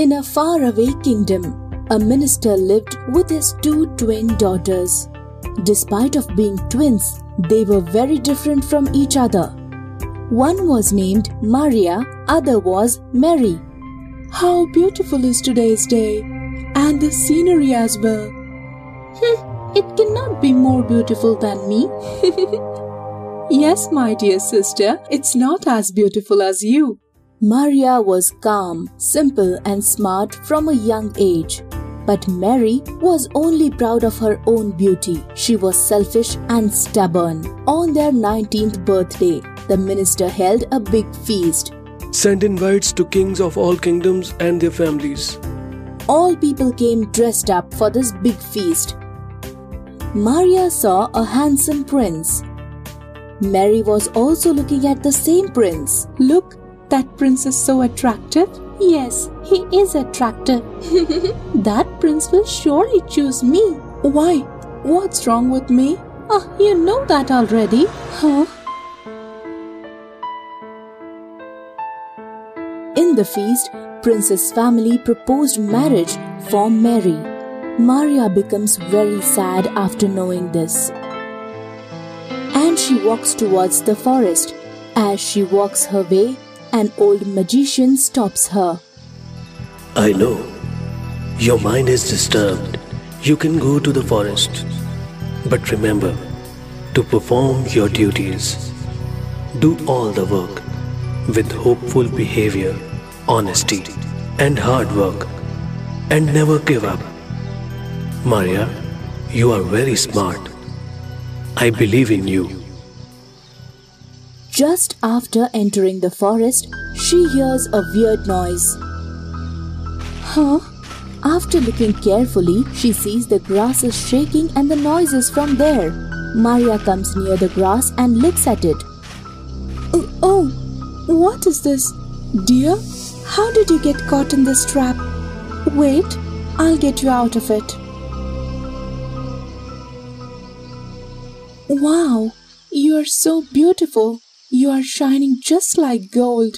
In a faraway kingdom, a minister lived with his two twin daughters. Despite of being twins, they were very different from each other. One was named Maria, other was Mary. How beautiful is today's day, and the scenery as well. It cannot be more beautiful than me. yes, my dear sister, it's not as beautiful as you. Maria was calm, simple, and smart from a young age. But Mary was only proud of her own beauty. She was selfish and stubborn. On their 19th birthday, the minister held a big feast. Send invites to kings of all kingdoms and their families. All people came dressed up for this big feast. Maria saw a handsome prince. Mary was also looking at the same prince. Look, that prince is so attractive. Yes, he is attractive. that prince will surely choose me. Why? What's wrong with me? Oh, you know that already. Huh? In the feast, Prince's family proposed marriage for Mary. Maria becomes very sad after knowing this. And she walks towards the forest. As she walks her way, an old magician stops her. I know. Your mind is disturbed. You can go to the forest. But remember to perform your duties. Do all the work with hopeful behavior, honesty, and hard work. And never give up. Maria, you are very smart. I believe in you. Just after entering the forest, she hears a weird noise. Huh? After looking carefully, she sees the grass is shaking and the noise is from there. Maria comes near the grass and looks at it. Oh, oh, what is this? Dear, how did you get caught in this trap? Wait, I'll get you out of it. Wow, you are so beautiful. You are shining just like gold.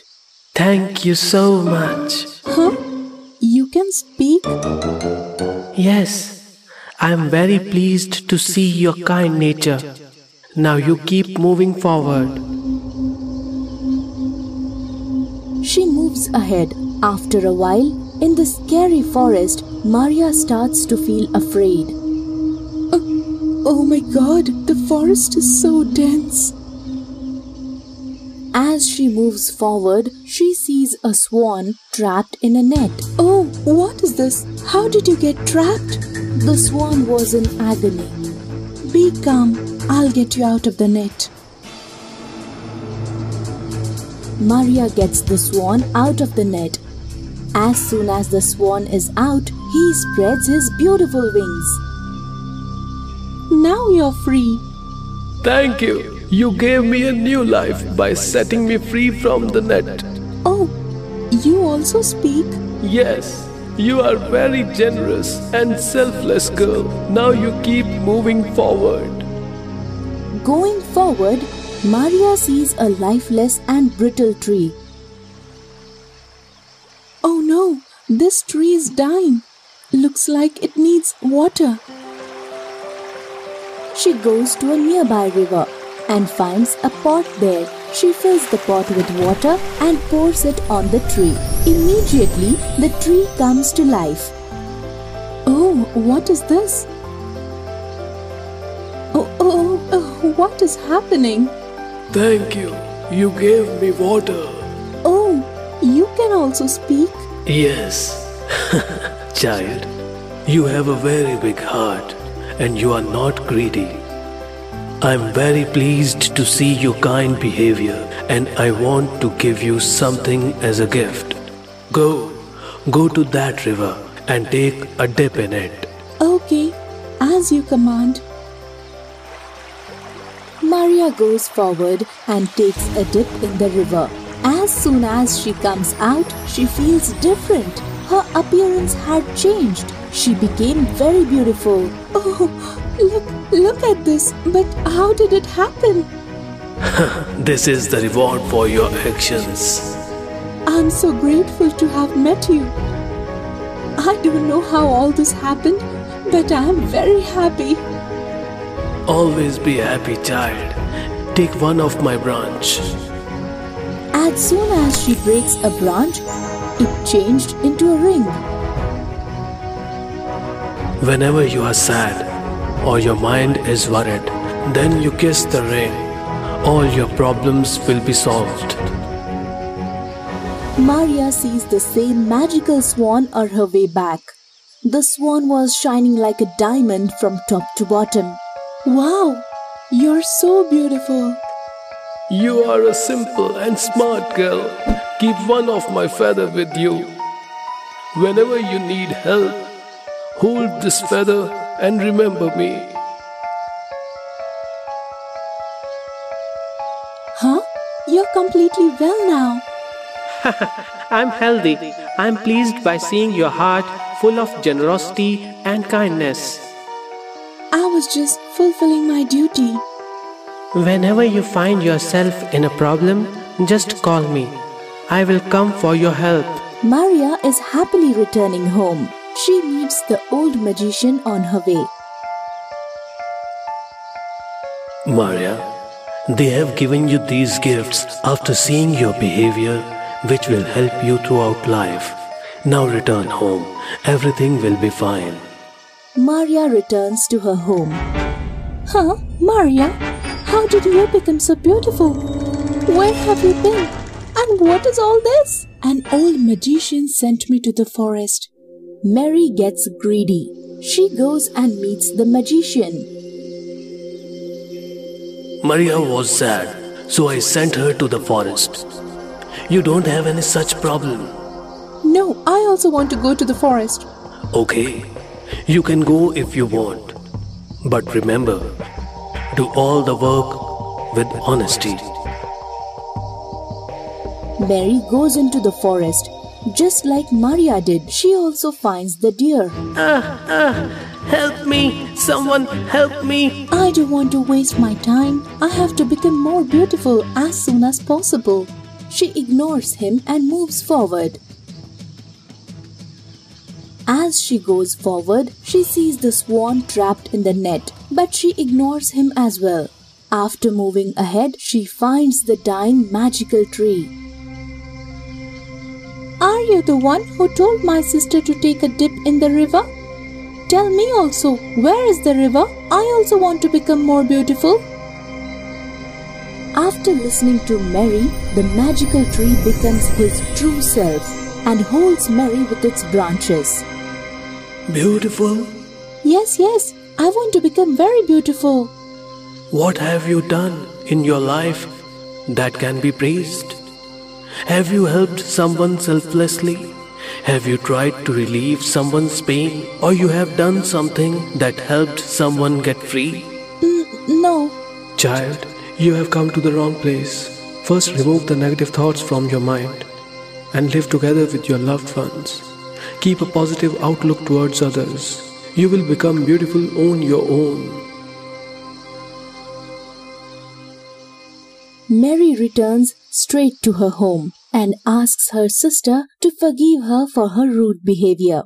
Thank you so much. Huh? You can speak? Yes, I am very pleased to see your kind nature. Now you keep moving forward. She moves ahead. After a while, in the scary forest, Maria starts to feel afraid. Oh, oh my god, the forest is so dense. As she moves forward, she sees a swan trapped in a net. Oh, what is this? How did you get trapped? The swan was in agony. Be calm, I'll get you out of the net. Maria gets the swan out of the net. As soon as the swan is out, he spreads his beautiful wings. Now you're free. Thank you. You gave me a new life by setting me free from the net. Oh, you also speak? Yes, you are very generous and selfless girl. Now you keep moving forward. Going forward, Maria sees a lifeless and brittle tree. Oh no, this tree is dying. Looks like it needs water. She goes to a nearby river and finds a pot there. She fills the pot with water and pours it on the tree. Immediately, the tree comes to life. Oh, what is this? Oh, oh, oh, oh what is happening? Thank you. You gave me water. Oh, you can also speak? Yes. Child, you have a very big heart and you are not greedy. I'm very pleased to see your kind behavior and I want to give you something as a gift. Go, go to that river and take a dip in it. Okay, as you command. Maria goes forward and takes a dip in the river. As soon as she comes out, she feels different. Her appearance had changed. She became very beautiful. Oh, Look, look at this. But how did it happen? this is the reward for your actions. I'm so grateful to have met you. I don't know how all this happened, but I am very happy. Always be happy, child. Take one of my branch. As soon as she breaks a branch, it changed into a ring. Whenever you are sad or your mind is worried, then you kiss the rain. All your problems will be solved. Maria sees the same magical swan on her way back. The swan was shining like a diamond from top to bottom. Wow, you're so beautiful. You are a simple and smart girl. Keep one of my feather with you. Whenever you need help, hold this feather and remember me. Huh? You're completely well now. I'm healthy. I'm pleased by seeing your heart full of generosity and kindness. I was just fulfilling my duty. Whenever you find yourself in a problem, just call me. I will come for your help. Maria is happily returning home. She meets the old magician on her way. Maria, they have given you these gifts after seeing your behavior, which will help you throughout life. Now return home. Everything will be fine. Maria returns to her home. Huh? Maria? How did you become so beautiful? Where have you been? And what is all this? An old magician sent me to the forest. Mary gets greedy. She goes and meets the magician. Maria was sad, so I sent her to the forest. You don't have any such problem. No, I also want to go to the forest. Okay, you can go if you want. But remember, do all the work with honesty. Mary goes into the forest. Just like Maria did, she also finds the deer. Ah, help me! Someone help me! I don't want to waste my time. I have to become more beautiful as soon as possible. She ignores him and moves forward. As she goes forward, she sees the swan trapped in the net, but she ignores him as well. After moving ahead, she finds the dying magical tree. Are you the one who told my sister to take a dip in the river? Tell me also, where is the river? I also want to become more beautiful. After listening to Mary, the magical tree becomes his true self and holds Mary with its branches. Beautiful? Yes, yes, I want to become very beautiful. What have you done in your life that can be praised? Have you helped someone selflessly? Have you tried to relieve someone's pain? Or you have done something that helped someone get free? No. Child, you have come to the wrong place. First, remove the negative thoughts from your mind and live together with your loved ones. Keep a positive outlook towards others. You will become beautiful on your own. Mary returns straight to her home and asks her sister to forgive her for her rude behavior.